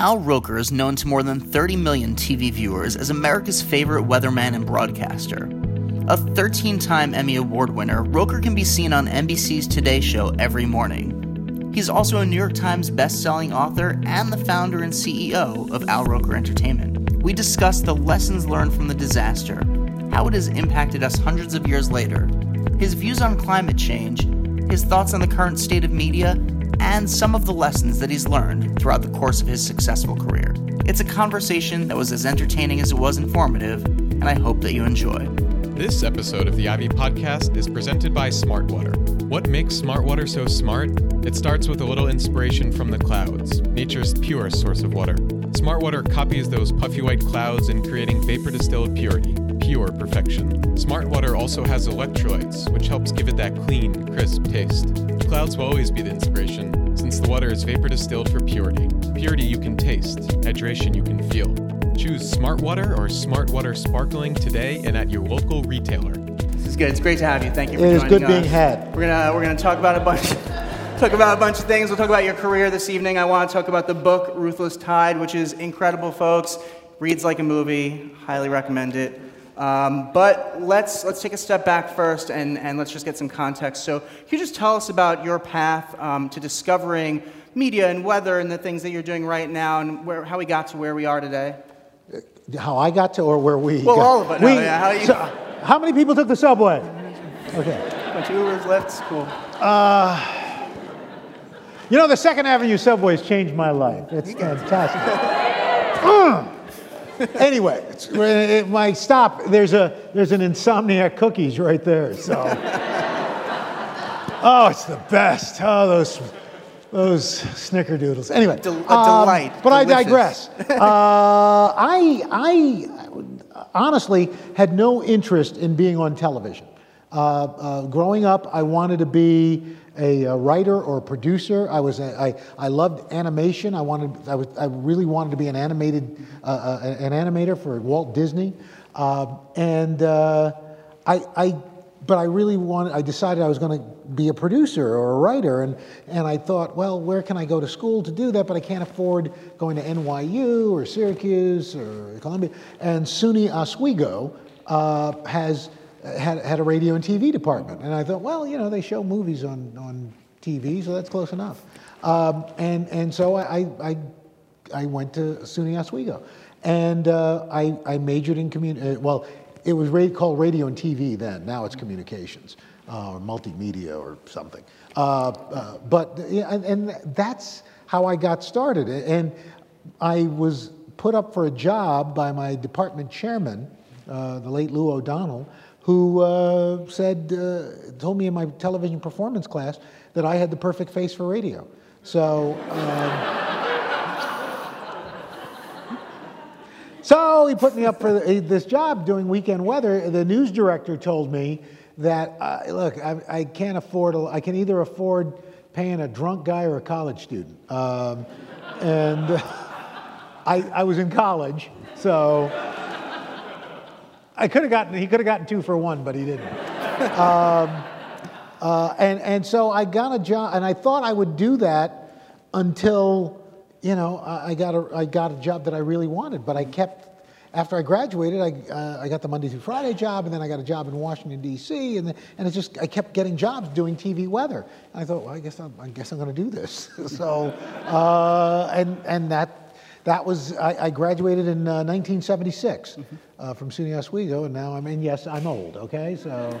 Al Roker is known to more than 30 million TV viewers as America's favorite weatherman and broadcaster. A 13 time Emmy Award winner, Roker can be seen on NBC's Today Show every morning. He's also a New York Times best-selling author and the founder and CEO of Al Roker Entertainment. We discuss the lessons learned from the disaster, how it has impacted us hundreds of years later, his views on climate change, his thoughts on the current state of media, and some of the lessons that he's learned throughout the course of his successful career. It's a conversation that was as entertaining as it was informative, and I hope that you enjoy. This episode of the Ivy Podcast is presented by Smartwater. What makes Smartwater so smart? It starts with a little inspiration from the clouds, nature's purest source of water. Smartwater copies those puffy white clouds in creating vapor distilled purity, pure perfection. Smartwater also has electrolytes, which helps give it that clean, crisp taste. Clouds will always be the inspiration, since the water is vapor distilled for purity. Purity you can taste, hydration you can feel. Choose Smart Water or Smart Water Sparkling today and at your local retailer. This is good. It's great to have you. Thank you for It is joining good being us. had. We're gonna we're gonna talk about a bunch talk about a bunch of things. We'll talk about your career this evening. I want to talk about the book Ruthless Tide, which is incredible, folks. Reads like a movie. Highly recommend it. Um, but let's let's take a step back first and, and let's just get some context. So, can you just tell us about your path um, to discovering media and weather and the things that you're doing right now and where, how we got to where we are today? How I got to, or where we Well, got? all of it. No, yeah, how you- so, how many people took the subway? Okay. Bunch of Ubers, Lyfts, cool. You know, the Second Avenue subway's changed my life. It's fantastic. Anyway, it's, uh, my stop. There's a there's an insomniac cookies right there. So. oh, it's the best. Oh, those those snickerdoodles. Anyway, Del- a delight. But I digress. uh, I I honestly had no interest in being on television. Uh, uh, growing up, I wanted to be a, uh writer or a producer. I was a, I, I loved animation. I wanted I, was, I really wanted to be an animated uh, uh, an animator for Walt Disney, uh, and uh, I, I but I really wanted. I decided I was going to be a producer or a writer, and and I thought, well, where can I go to school to do that? But I can't afford going to NYU or Syracuse or Columbia. And SUNY Oswego uh, has had had a radio and TV department, and I thought, well, you know, they show movies on on TV, so that's close enough. Um, and and so I. I I went to SUNY Oswego, and uh, I, I majored in commun. Uh, well, it was called radio and TV then. Now it's communications uh, or multimedia or something. Uh, uh, but and, and that's how I got started. And I was put up for a job by my department chairman, uh, the late Lou O'Donnell, who uh, said, uh, told me in my television performance class that I had the perfect face for radio. So. Um, So he put me up for the, this job doing weekend weather. The news director told me that, uh, look, I, I can't afford, a, I can either afford paying a drunk guy or a college student. Um, and I, I was in college, so I could have gotten, he could have gotten two for one, but he didn't. Um, uh, and, and so I got a job, and I thought I would do that until, you know, I, I got a, I got a job that I really wanted. But I kept, after I graduated, I, uh, I got the Monday through Friday job, and then I got a job in Washington, D.C., and, and it just, I kept getting jobs doing TV weather. And I thought, well, I guess I'm, I guess I'm going to do this. so, uh, and, and that, that was, I, I graduated in uh, 1976 uh, from SUNY Oswego, and now I'm in, yes, I'm old, okay? So,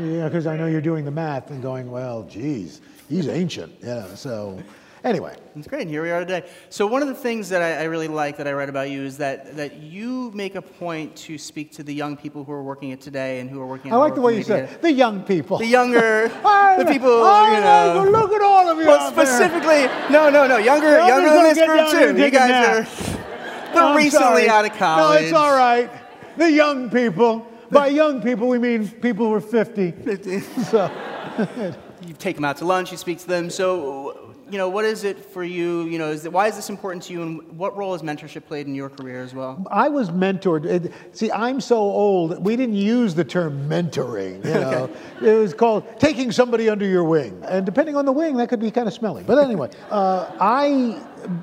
yeah, because I know you're doing the math and going, well, geez, he's ancient. Yeah, so anyway. That's great. And here we are today. So one of the things that I, I really like that I read about you is that, that you make a point to speak to the young people who are working it today and who are working. I like the way you said it. the young people. the younger, the people. You know. look at all of you Well, out there. specifically, no, no, no, younger, Younger younger than this group too. You guys are, they're I'm recently sorry. out of college. No, it's all right. The young people. By young people, we mean people who are 50. 50. So, You take them out to lunch. You speak to them. So, you know, what is it for you? You know, is it, why is this important to you, and what role has mentorship played in your career as well? I was mentored. See, I'm so old, we didn't use the term mentoring. You know? It was called taking somebody under your wing. And depending on the wing, that could be kind of smelly. But anyway, uh, I,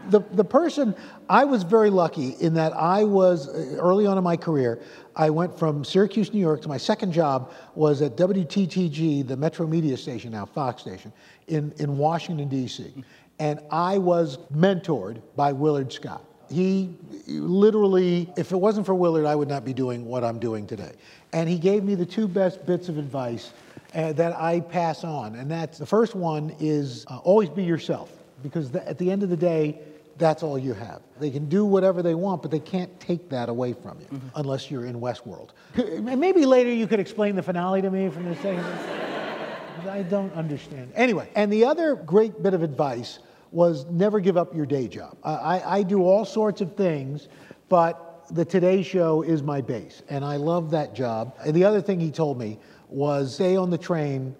the, the person, I was very lucky in that I was, uh, early on in my career, I went from Syracuse, New York to my second job was at WTTG, the Metro Media station now, Fox station, in, in Washington, D.C. And I was mentored by Willard Scott. He literally, if it wasn't for Willard, I would not be doing what I'm doing today. And he gave me the two best bits of advice uh, that I pass on. And that's the first one is uh, always be yourself, because at the end of the day, that's all you have. They can do whatever they want, but they can't take that away from you mm-hmm. unless you're in Westworld. Maybe later you could explain the finale to me from the second. I don't understand. Anyway, and the other great bit of advice was never give up your day job. I, I do all sorts of things, but the Today Show is my base, and I love that job. And the other thing he told me was stay on the train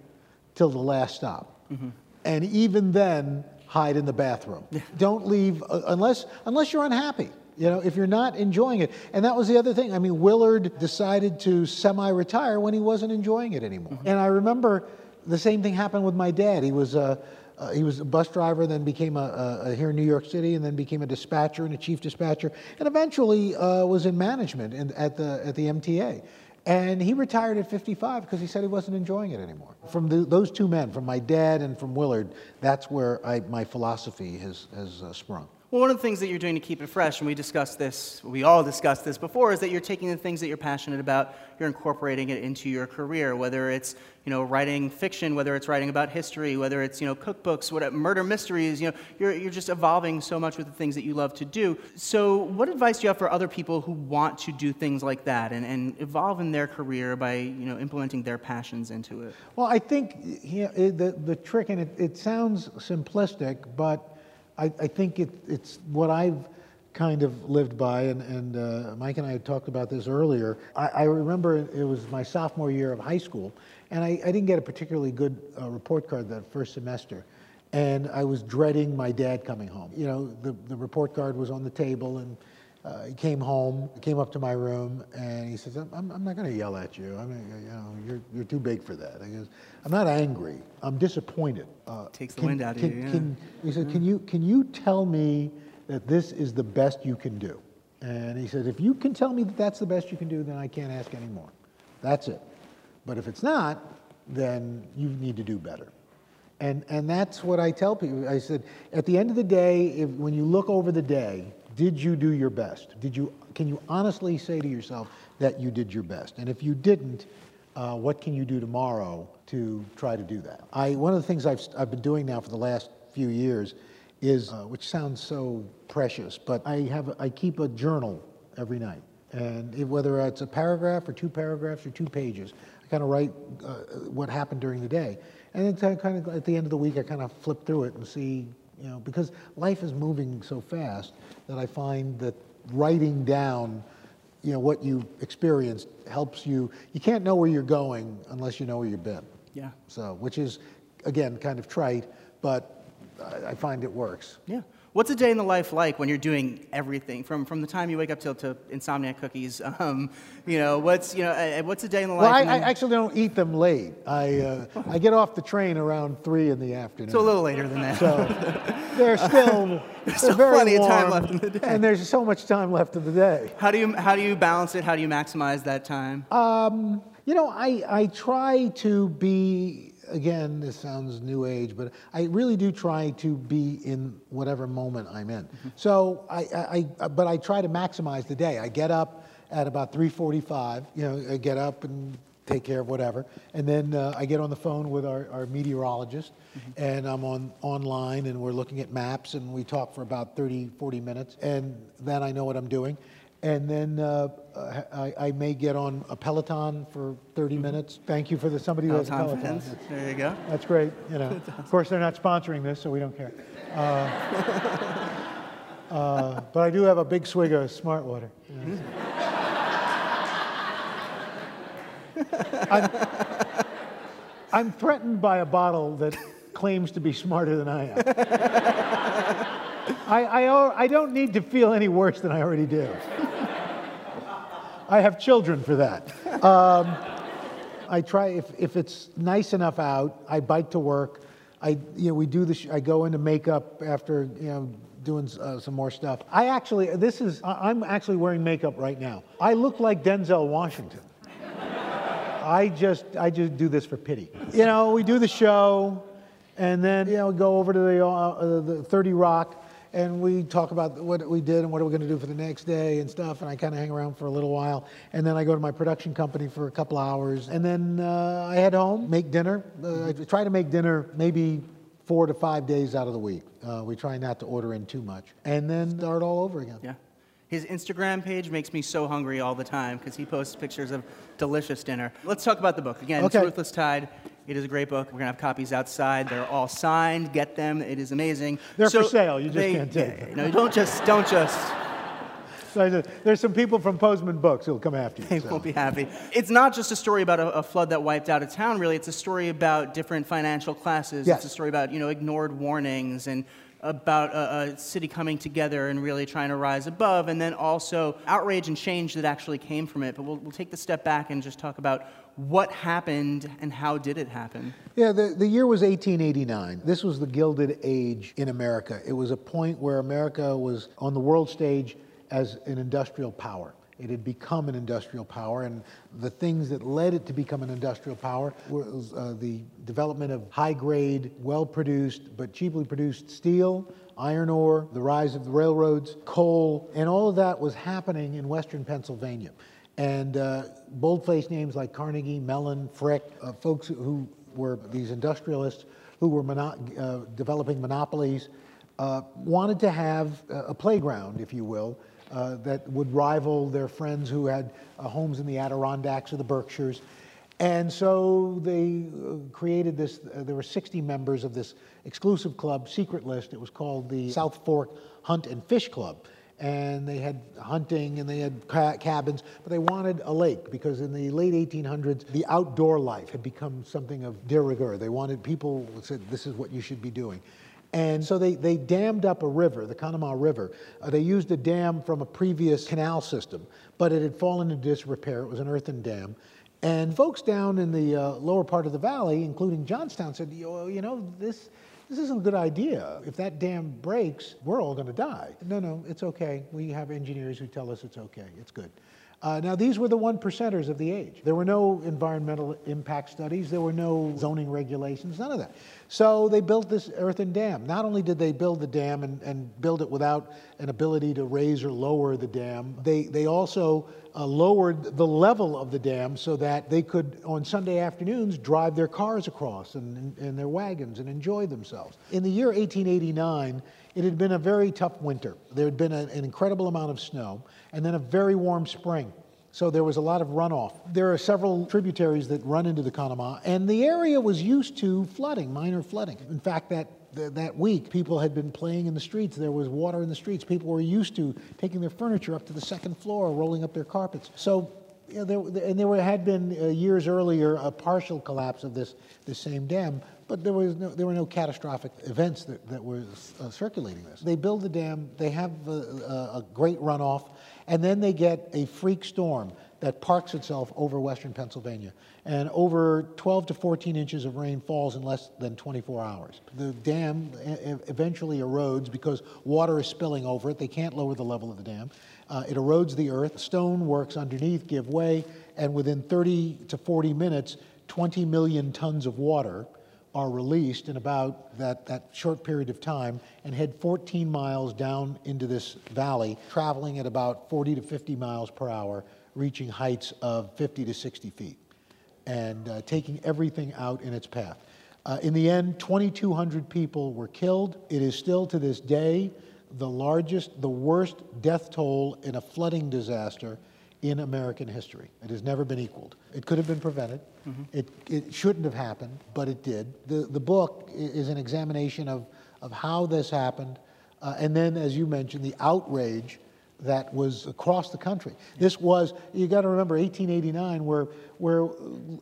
till the last stop. Mm-hmm. And even then, hide in the bathroom. Don't leave uh, unless unless you're unhappy. You know, if you're not enjoying it. And that was the other thing. I mean, Willard decided to semi-retire when he wasn't enjoying it anymore. Mm-hmm. And I remember the same thing happened with my dad. He was a uh, he was a bus driver, then became a, a, a, here in New York City, and then became a dispatcher and a chief dispatcher, and eventually uh, was in management in, at the at the MTA. And he retired at 55 because he said he wasn't enjoying it anymore. From the, those two men, from my dad and from Willard, that's where I, my philosophy has, has uh, sprung. Well, one of the things that you're doing to keep it fresh, and we discussed this, we all discussed this before, is that you're taking the things that you're passionate about, you're incorporating it into your career, whether it's you know writing fiction, whether it's writing about history, whether it's you know cookbooks, what murder mysteries. You know, you're you're just evolving so much with the things that you love to do. So, what advice do you have for other people who want to do things like that and, and evolve in their career by you know implementing their passions into it? Well, I think you know, the the trick, and it, it sounds simplistic, but I, I think it, it's what I've kind of lived by, and, and uh, Mike and I had talked about this earlier. I, I, remember it was my sophomore year of high school, and I, I didn't get a particularly good uh, report card that first semester. And I was dreading my dad coming home. You know, the, the report card was on the table, and uh, he came home, came up to my room, and he says, I'm, I'm not going to yell at you. I mean, you know, you're, you're too big for that. I goes, I'm not angry. I'm disappointed. Uh, Takes the wind out can, of you. Yeah. Can, he said, can, you, can you tell me that this is the best you can do? And he said, if you can tell me that that's the best you can do, then I can't ask anymore. That's it. But if it's not, then you need to do better. And, and that's what I tell people. I said, at the end of the day, if, when you look over the day, did you do your best? Did you, can you honestly say to yourself that you did your best? And if you didn't, uh, what can you do tomorrow to try to do that? I, one of the things I've, I've been doing now for the last few years is, uh, which sounds so precious, but I, have, I keep a journal every night. And whether it's a paragraph or two paragraphs or two pages, I kind of write uh, what happened during the day. And then kind of at the end of the week, I kind of flip through it and see you know, because life is moving so fast that I find that writing down, you know, what you experienced helps you. You can't know where you're going unless you know where you've been. Yeah. So, which is, again, kind of trite, but I, I find it works. Yeah. What's a day in the life like when you're doing everything from, from the time you wake up till to insomnia cookies? Um, you know, what's you know, uh, what's a day in the well, life? Well, I, I, actually don't eat them late. I uh, I get off the train around three in the afternoon. So a little later than that. So they're still there's still plenty warm, of time left in the day, and there's so much time left in the day. How do you how do you balance it? How do you maximize that time? Um, you know, I I try to be again, this sounds new age, but I really do try to be in whatever moment I'm in. Mm-hmm. So I, I, but I try to maximize the day. I get up at about 3:45. You know, I get up and take care of whatever, and then uh, I get on the phone with our, our meteorologist, mm-hmm. and I'm on online, and we're looking at maps, and we talk for about 30, 40 minutes, and then I know what I'm doing and then uh, I, I, may get on a Peloton for 30 mm-hmm. minutes. Thank you for the somebody who has a Peloton. There you go. That's great. You know, of course they're not sponsoring this, so we don't care. Uh, uh, but I do have a big swig of smart water. You know, I'm, I'm threatened by a bottle that claims to be smarter than I am. I, I, I don't need to feel any worse than I already do. I have children for that. Um, I try, if, if it's nice enough out, I bike to work. I, you know, we do the, I go into makeup after, you know, doing uh, some more stuff. I actually, this is, I'm actually wearing makeup right now. I look like Denzel Washington. I just, I just do this for pity. You know, we do the show, and then you know go over to the, uh, the 30 Rock, and we talk about what we did and what are we going to do for the next day and stuff. And I kind of hang around for a little while, and then I go to my production company for a couple hours, and then uh, I head home, make dinner. Uh, I try to make dinner maybe four to five days out of the week. Uh, we try not to order in too much, and then start all over again. Yeah. His Instagram page makes me so hungry all the time because he posts pictures of delicious dinner. Let's talk about the book. Again, it's Okay. Ruthless Tide. It is a great book. We're going to have copies outside. They're all signed. Get them. It is amazing. They're for sale. You just can't take them. No, don't just, don't just. So there's some people from Posman Books who'll come after you. They so. won't be happy. It's not just a story about a, a flood that wiped out a town, really. It's a story about different financial classes. Yes. It's a story about, you know, ignored warnings and about a, a city coming together and really trying to rise above, and then also outrage and change that actually came from it. But we'll, we'll take the step back and just talk about what happened and how did it happen. Yeah, the, the year was 1889. This was the Gilded Age in America. It was a point where America was on the world stage as an industrial power. It had become an industrial power, and the things that led it to become an industrial power was uh, the development of high grade, well produced, but cheaply produced steel, iron ore, the rise of the railroads, coal, and all of that was happening in western Pennsylvania. And uh, bold-faced names like Carnegie, Mellon, Frick, uh, folks who were these industrialists who were mono- uh, developing monopolies, uh, wanted to have a a playground, if you will, uh, that would rival their friends who had uh, homes in the Adirondacks or the Berkshires. And so they uh, created this, uh, there were 60 members of this exclusive club, secret list. It was called the South Fork Hunt and Fish Club. And they had hunting and they had ca- cabins, but they wanted a lake because in the late 1800s, the outdoor life had become something of de rigueur. They wanted people said, this is what you should be doing. And so they, they dammed up a river, the Conemaugh River. Uh, they used a dam from a previous canal system, but it had fallen into disrepair. It was an earthen dam. And folks down in the uh, lower part of the valley, including Johnstown, said, you you know, this, this isn't a good idea. If that dam breaks, we're all going to die. No, no, it's okay. We have engineers who tell us it's okay. It's good. Uh, now, these were the one percenters of the age. There were no environmental impact studies, there were no zoning regulations, none of that. So they built this earthen dam. Not only did they build the dam and, and build it without an ability to raise or lower the dam, they, they also uh, lowered the level of the dam so that they could, on Sunday afternoons, drive their cars across and, and their wagons and enjoy themselves. In the year 1889, it had been a very tough winter. There had been a- an incredible amount of snow and then a very warm spring. So there was a lot of runoff. There are several tributaries that run into the Conemaugh, and the area was used to flooding, minor flooding. In fact, that th- that week, people had been playing in the streets. There was water in the streets. People were used to taking their furniture up to the second floor, rolling up their carpets. So, you know, there, and there were, had been uh, years earlier a partial collapse of this, this same dam, but there, was no, there were no catastrophic events that, that were uh, circulating this. They build the dam, they have a, a, a great runoff, and then they get a freak storm that parks itself over western Pennsylvania. And over 12 to 14 inches of rain falls in less than 24 hours. The dam eventually erodes because water is spilling over it. They can't lower the level of the dam. Uh, it erodes the earth. Stone works underneath give way, and within 30 to 40 minutes, 20 million tons of water are released in about that, that short period of time and head 14 miles down into this valley, traveling at about 40 to 50 miles per hour, reaching heights of 50 to 60 feet, and uh, taking everything out in its path. Uh, in the end, 2,200 people were killed. It is still to this day the largest, the worst death toll in a flooding disaster in American history. It has never been equaled. It could have been prevented. It, it shouldn't have happened, but it did. The, the book is an examination of, of how this happened, uh, and then, as you mentioned, the outrage that was across the country. This was, you got to remember, 1889, where we're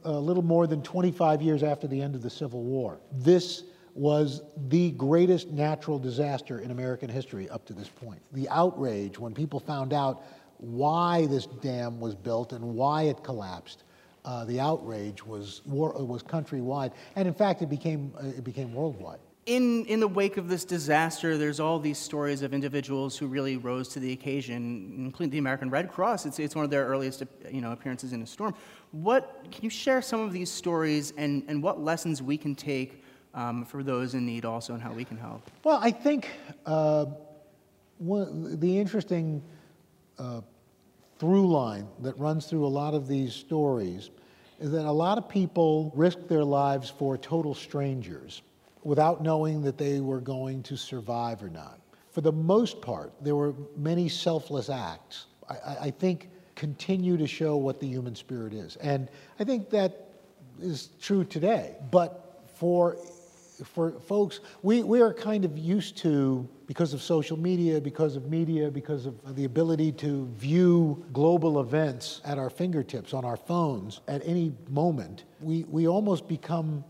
a little more than 25 years after the end of the Civil War. This was the greatest natural disaster in American history up to this point. The outrage when people found out why this dam was built and why it collapsed. Uh, the outrage was war, was countrywide, and in fact, it became uh, it became worldwide. In, in the wake of this disaster, there's all these stories of individuals who really rose to the occasion, including the American Red Cross. It's, it's one of their earliest you know, appearances in a storm. What, can you share some of these stories and, and what lessons we can take um, for those in need also and how we can help? Well, I think uh, one, the interesting uh, through line that runs through a lot of these stories is that a lot of people risk their lives for total strangers without knowing that they were going to survive or not. For the most part, there were many selfless acts. I, I think continue to show what the human spirit is. And I think that is true today. But for for folks, we, we are kind of used to, because of social media, because of media, because of the ability to view global events at our fingertips on our phones at any moment, we, we almost become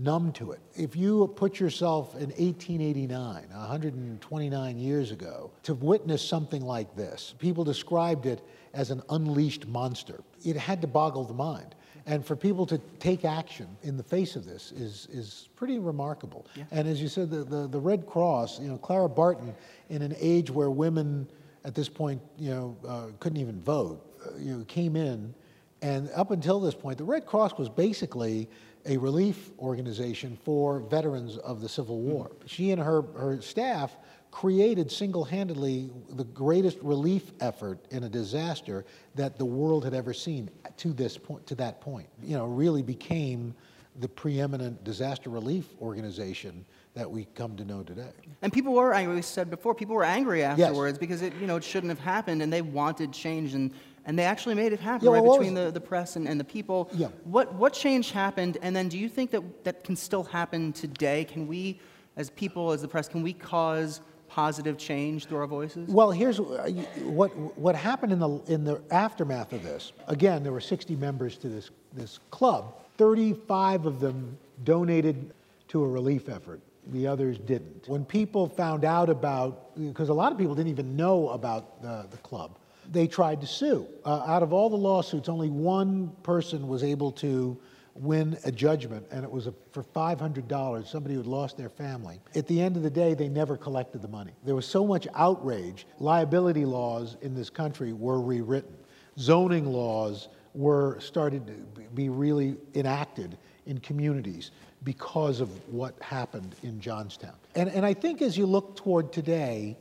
numb to it. If you put yourself in 1889, 129 years ago, to witness something like this, people described it as an unleashed monster. It had to boggle the mind. And for people to take action in the face of this is, is pretty remarkable. Yeah. And as you said, the, the, the, Red Cross, you know, Clara Barton, in an age where women at this point, you know, uh, couldn't even vote, uh, you know, came in. And up until this point, the Red Cross was basically a relief organization for veterans of the Civil hmm. War. She and her, her staff created single-handedly the greatest relief effort in a disaster that the world had ever seen to this point to that point you know really became the preeminent disaster relief organization that we come to know today and people were angry we said before people were angry afterwards yes. because it you know it shouldn't have happened and they wanted change and and they actually made it happen yeah, right between the, the press and, and the people. Yeah. What, what change happened? And then do you think that that can still happen today? Can we, as people, as the press, can we cause positive change through our voices? Well, here's uh, what, what happened in the, in the aftermath of this. Again, there were 60 members to this, this club. 35 of them donated to a relief effort. The others didn't. When people found out about, because a lot of people didn't even know about the, the club, they tried to sue. Uh, out of all the lawsuits, only one person was able to win a judgment, and it was a, for $500, somebody who had lost their family. At the end of the day, they never collected the money. There was so much outrage. Liability laws in this country were rewritten. Zoning laws were started to be really enacted in communities because of what happened in Johnstown. And, and I think as you look toward today,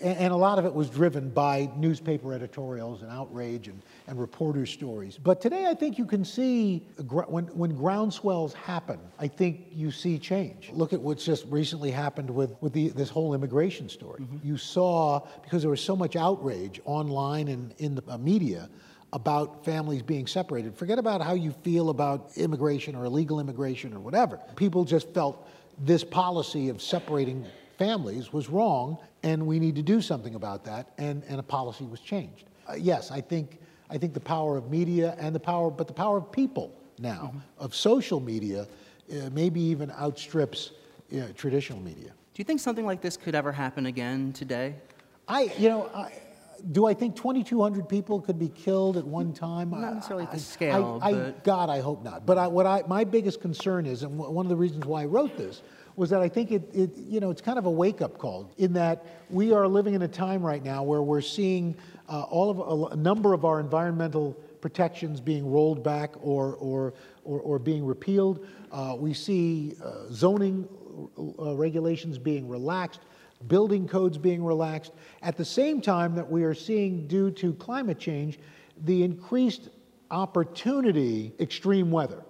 and a lot of it was driven by newspaper editorials and outrage and, and reporters' stories. But today, I think you can see when, when groundswells happen, I think you see change. Look at what's just recently happened with, with the, this whole immigration story. Mm-hmm. You saw, because there was so much outrage online and in the uh, media, about families being separated. Forget about how you feel about immigration or illegal immigration or whatever. People just felt this policy of separating families was wrong, and we need to do something about that, and, and a policy was changed. Uh, yes, I think, I think the power of media and the power, but the power of people now, mm-hmm. of social media, uh, maybe even outstrips uh, traditional media. Do you think something like this could ever happen again today? I, you know, I, do I think 2,200 people could be killed at one time? Not necessarily at the scale. I, I, God, I hope not. But I, what I, my biggest concern is, and one of the reasons why I wrote this, was that I think it, it you know, it's kind of a wake up call in that we are living in a time right now where we're seeing uh, all of a, a number of our environmental protections being rolled back or, or, or, or being repealed. Uh, we see uh, zoning uh, regulations being relaxed, building codes being relaxed. At the same time that we are seeing, due to climate change, the increased opportunity extreme weather.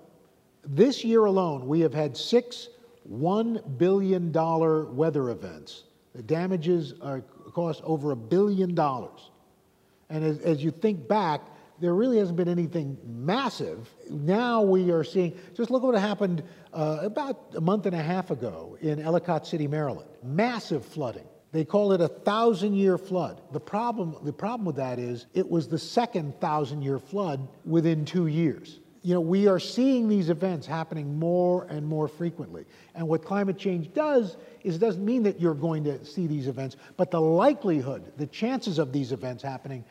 This year alone, we have had six $1 billion weather events. The damages are, cost over a billion dollars. And as, as you think back, there really hasn't been anything massive. Now we are seeing, just look at what happened uh, about a month and a half ago in Ellicott City, Maryland. Massive flooding. They call it a thousand year flood. The problem, the problem with that is it was the second thousand year flood within two years you know, we are seeing these events happening more and more frequently. And what climate change does is it doesn't mean that you're going to see these events, but the likelihood, the chances of these events happening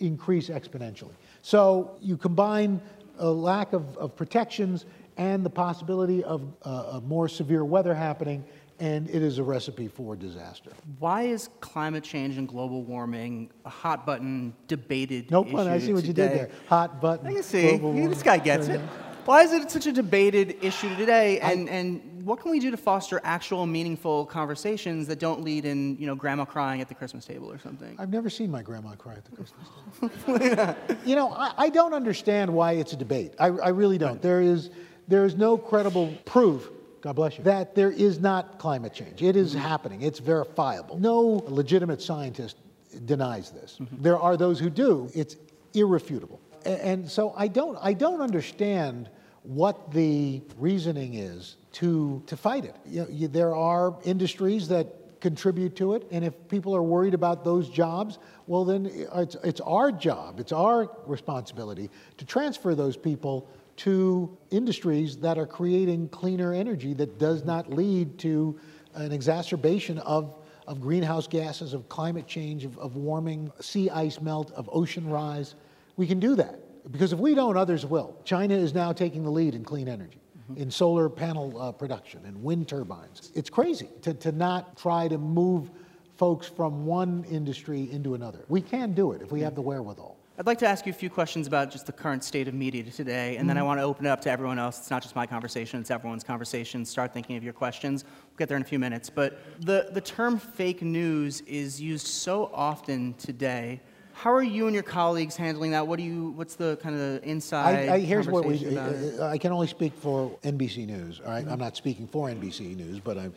increase exponentially. So you combine a lack of, of protections and the possibility of uh, more severe weather happening, and it is a recipe for disaster. Why is climate change and global warming a hot button debated No issue pun. I see what you did today? there. Hot button. I can see. global This guy gets it. Why is it such a debated issue today? And, and what can we do to foster actual meaningful conversations that don't lead in, you know, grandma crying at the Christmas table or something? I've never seen my grandma cry at the Christmas table. you know, I, I don't understand why it's a debate. I, I really don't. There is, there is no credible proof, God bless you, that there is not climate change. It is mm-hmm. happening, it's verifiable. No legitimate scientist denies this. Mm-hmm. There are those who do. It's irrefutable. And so I don't, I don't understand what the reasoning is to, to fight it. You know, you, there are industries that contribute to it, and if people are worried about those jobs, well, then it's, it's our job, it's our responsibility to transfer those people to industries that are creating cleaner energy that does not lead to an exacerbation of, of greenhouse gases, of climate change, of, of warming, sea ice melt, of ocean rise. We can do that. Because if we don't, others will. China is now taking the lead in clean energy, in solar panel uh, production, and wind turbines. It's crazy to, to not try to move folks from one industry into another. We can do it if we have the wherewithal. I'd like to ask you a few questions about just the current state of media today, and then I mm-hmm. want to open it up to everyone else. It's not just my conversation, it's everyone's conversation. Start thinking of your questions. We'll get there in a few minutes. But the, the term fake news is used so often today. How are you and your colleagues handling that? What do you, what's the kind of the inside I, I, here's what we. about? I can only speak for NBC News. All right? Mm-hmm. I'm not speaking for NBC News, but I'm,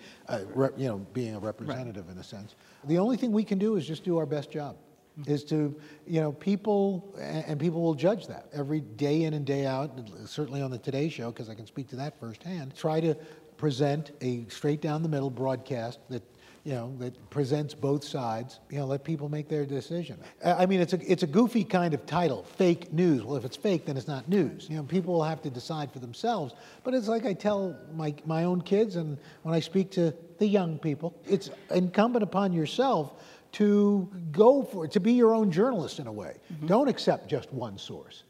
rep, you know, being a representative in a sense. The only thing we can do is just do our best job. Mm-hmm. Is to, you know, people, and and people will judge that every day in and day out, certainly on the Today Show, because I can speak to that firsthand. Try to present a straight down the middle broadcast that you know, that presents both sides, you know, let people make their decision. I mean, it's a, it's a goofy kind of title, fake news. Well, if it's fake, then it's not news. You know, people will have to decide for themselves. But it's like I tell my, my own kids, and when I speak to the young people, it's incumbent upon yourself to go for to be your own journalist in a way. Mm-hmm. Don't accept just one source.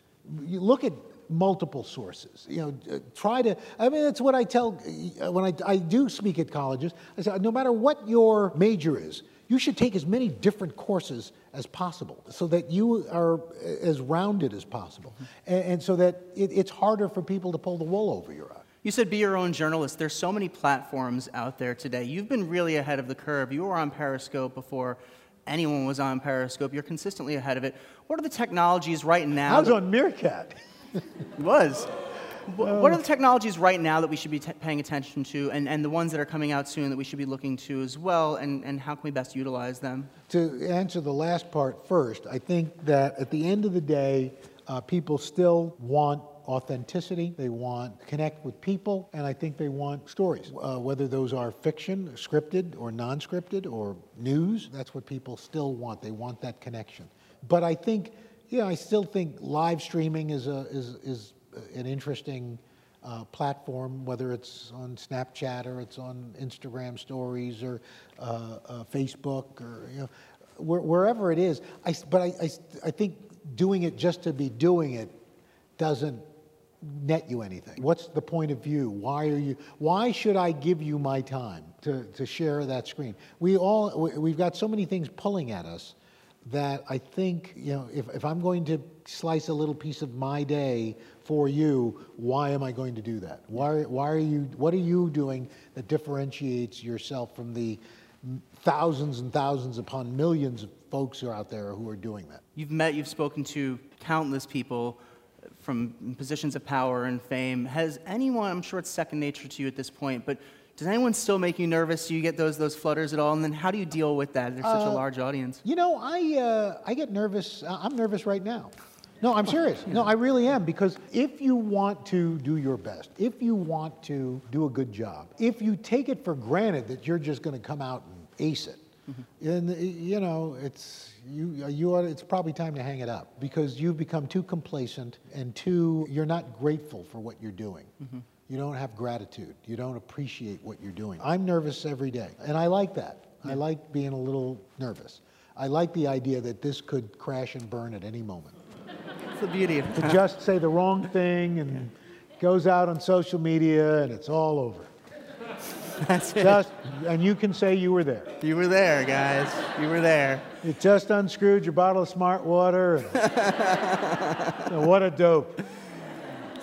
You look at multiple sources. You know, uh, try to. I mean, that's what I tell uh, when I, I do speak at colleges. I say, no matter what your major is, you should take as many different courses as possible, so that you are as rounded as possible, and, and so that it, it's harder for people to pull the wool over your eyes. You said be your own journalist. There's so many platforms out there today. You've been really ahead of the curve. You were on Periscope before anyone was on Periscope. You're consistently ahead of it. What are the technologies right now? I was on Meerkat. It was. Wh- What are the technologies right now that we should be t- paying attention to, and, and the ones that are coming out soon that we should be looking to as well, and, and how can we best utilize them? To answer the last part first, I think that at the end of the day, uh, people still want authenticity. They want to connect with people, and I think they want stories. Uh, whether those are fiction, scripted, or non scripted, or news, that's what people still want. They want that connection. But I think, yeah, I still think live streaming is, a, is, is an interesting uh, platform, whether it's on Snapchat or it's on Instagram stories or uh, uh, Facebook or you know, where, wherever it is. I, but I, I, I think doing it just to be doing it doesn't net you anything. What's the point of view? Why are you? Why should I give you my time to, to share that screen? We all we- we've got so many things pulling at us that I think you know if, if I'm going to slice a little piece of my day for you, why am I going to do that? Why why are you? What are you doing that differentiates yourself from the thousands and thousands upon millions of folks who are out there who are doing that? You've met, you've spoken to countless people uh, from positions of power and fame. Has anyone, I'm sure it's second nature to you at this point, but does anyone still make you nervous? Do you get those, those flutters at all? And then how do you deal with that? There's such a large audience. You know, I, uh, I get nervous. uh, I'm nervous right now. No, I'm serious. No, I really am because if you want to do your best, if you want to do a good job, if you take it for granted that you're just going to come out and ace it, and uh, you know, it's you, you ought, it's probably time to hang it up because you've become too complacent and too you're not grateful for what you're doing. You don't have gratitude. You don't appreciate what you're doing. I'm nervous every day, and I like that. I like being a little nervous. I like the idea that this could crash and burn at any moment. That's the beauty of it. To just say the wrong thing and goes out on social media and it's all over. That's it. Just, and you can say you were there. You were there, guys. You were there. You just unscrewed your bottle of smart water. And, what a dope.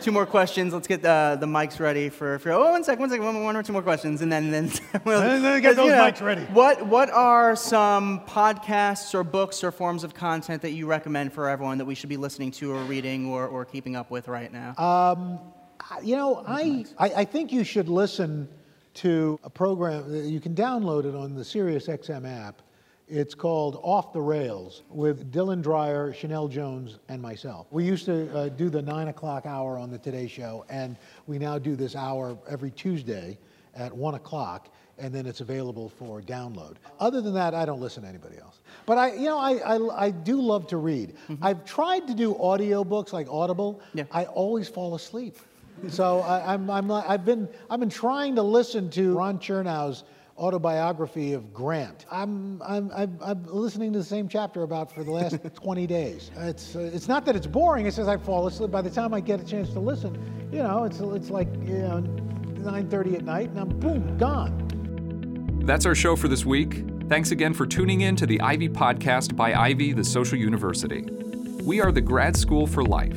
Two more questions. Let's get the, the mics ready for, for oh, one sec, one sec, one, one or two more questions, and then then we'll And then get those know, mics ready. What what are some podcasts or books or forms of content that you recommend for everyone that we should be listening to or reading or, or keeping up with right now? Uh, You know, I, I, I think you should listen to a program, you can download it on the SiriusXM app. It's called Off the Rails with Dylan Dreyer, Sheinelle Jones, and myself. We used to uh, do the nine o'clock hour on the Today Show, and we now do this hour every Tuesday at one o'clock, and then it's available for download. Other than that, I don't listen to anybody else. But I, you know, I, I, I do love to read. I've tried to do audiobooks like Audible. Yeah. I always fall asleep. So I, I'm, I'm, not- I've been, I've been trying to listen to Ron Chernow's autobiography of Grant. I'm, I'm, I'm, I'm listening to the same chapter about for the last 20 days. It's, uh, it's not that it's boring. It's just I fall asleep. By the time I get a chance to listen, you know, it's, it's like you know, 9:30 at night, and I'm boom gone. That's our show for this week. Thanks again for tuning in to the Ivy Podcast by Ivy, the Social University. We are the grad school for life,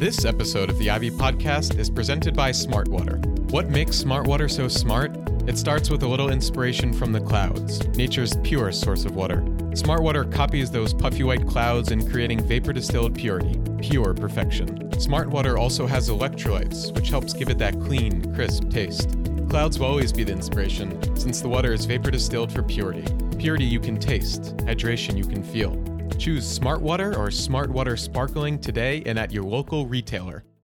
This episode of the Ivy Podcast is presented by Smartwater. What makes Smartwater so smart? It starts with a little inspiration from the clouds, nature's purest source of water. Smartwater copies those puffy white clouds in creating vapor distilled purity, pure perfection. Smartwater also has electrolytes, which helps give it that clean, crisp taste. Clouds will always be the inspiration, since the water is vapor distilled for purity. Purity you can taste, hydration you can feel. Choose Smart Water or Smart Water Sparkling today and at your local retailer.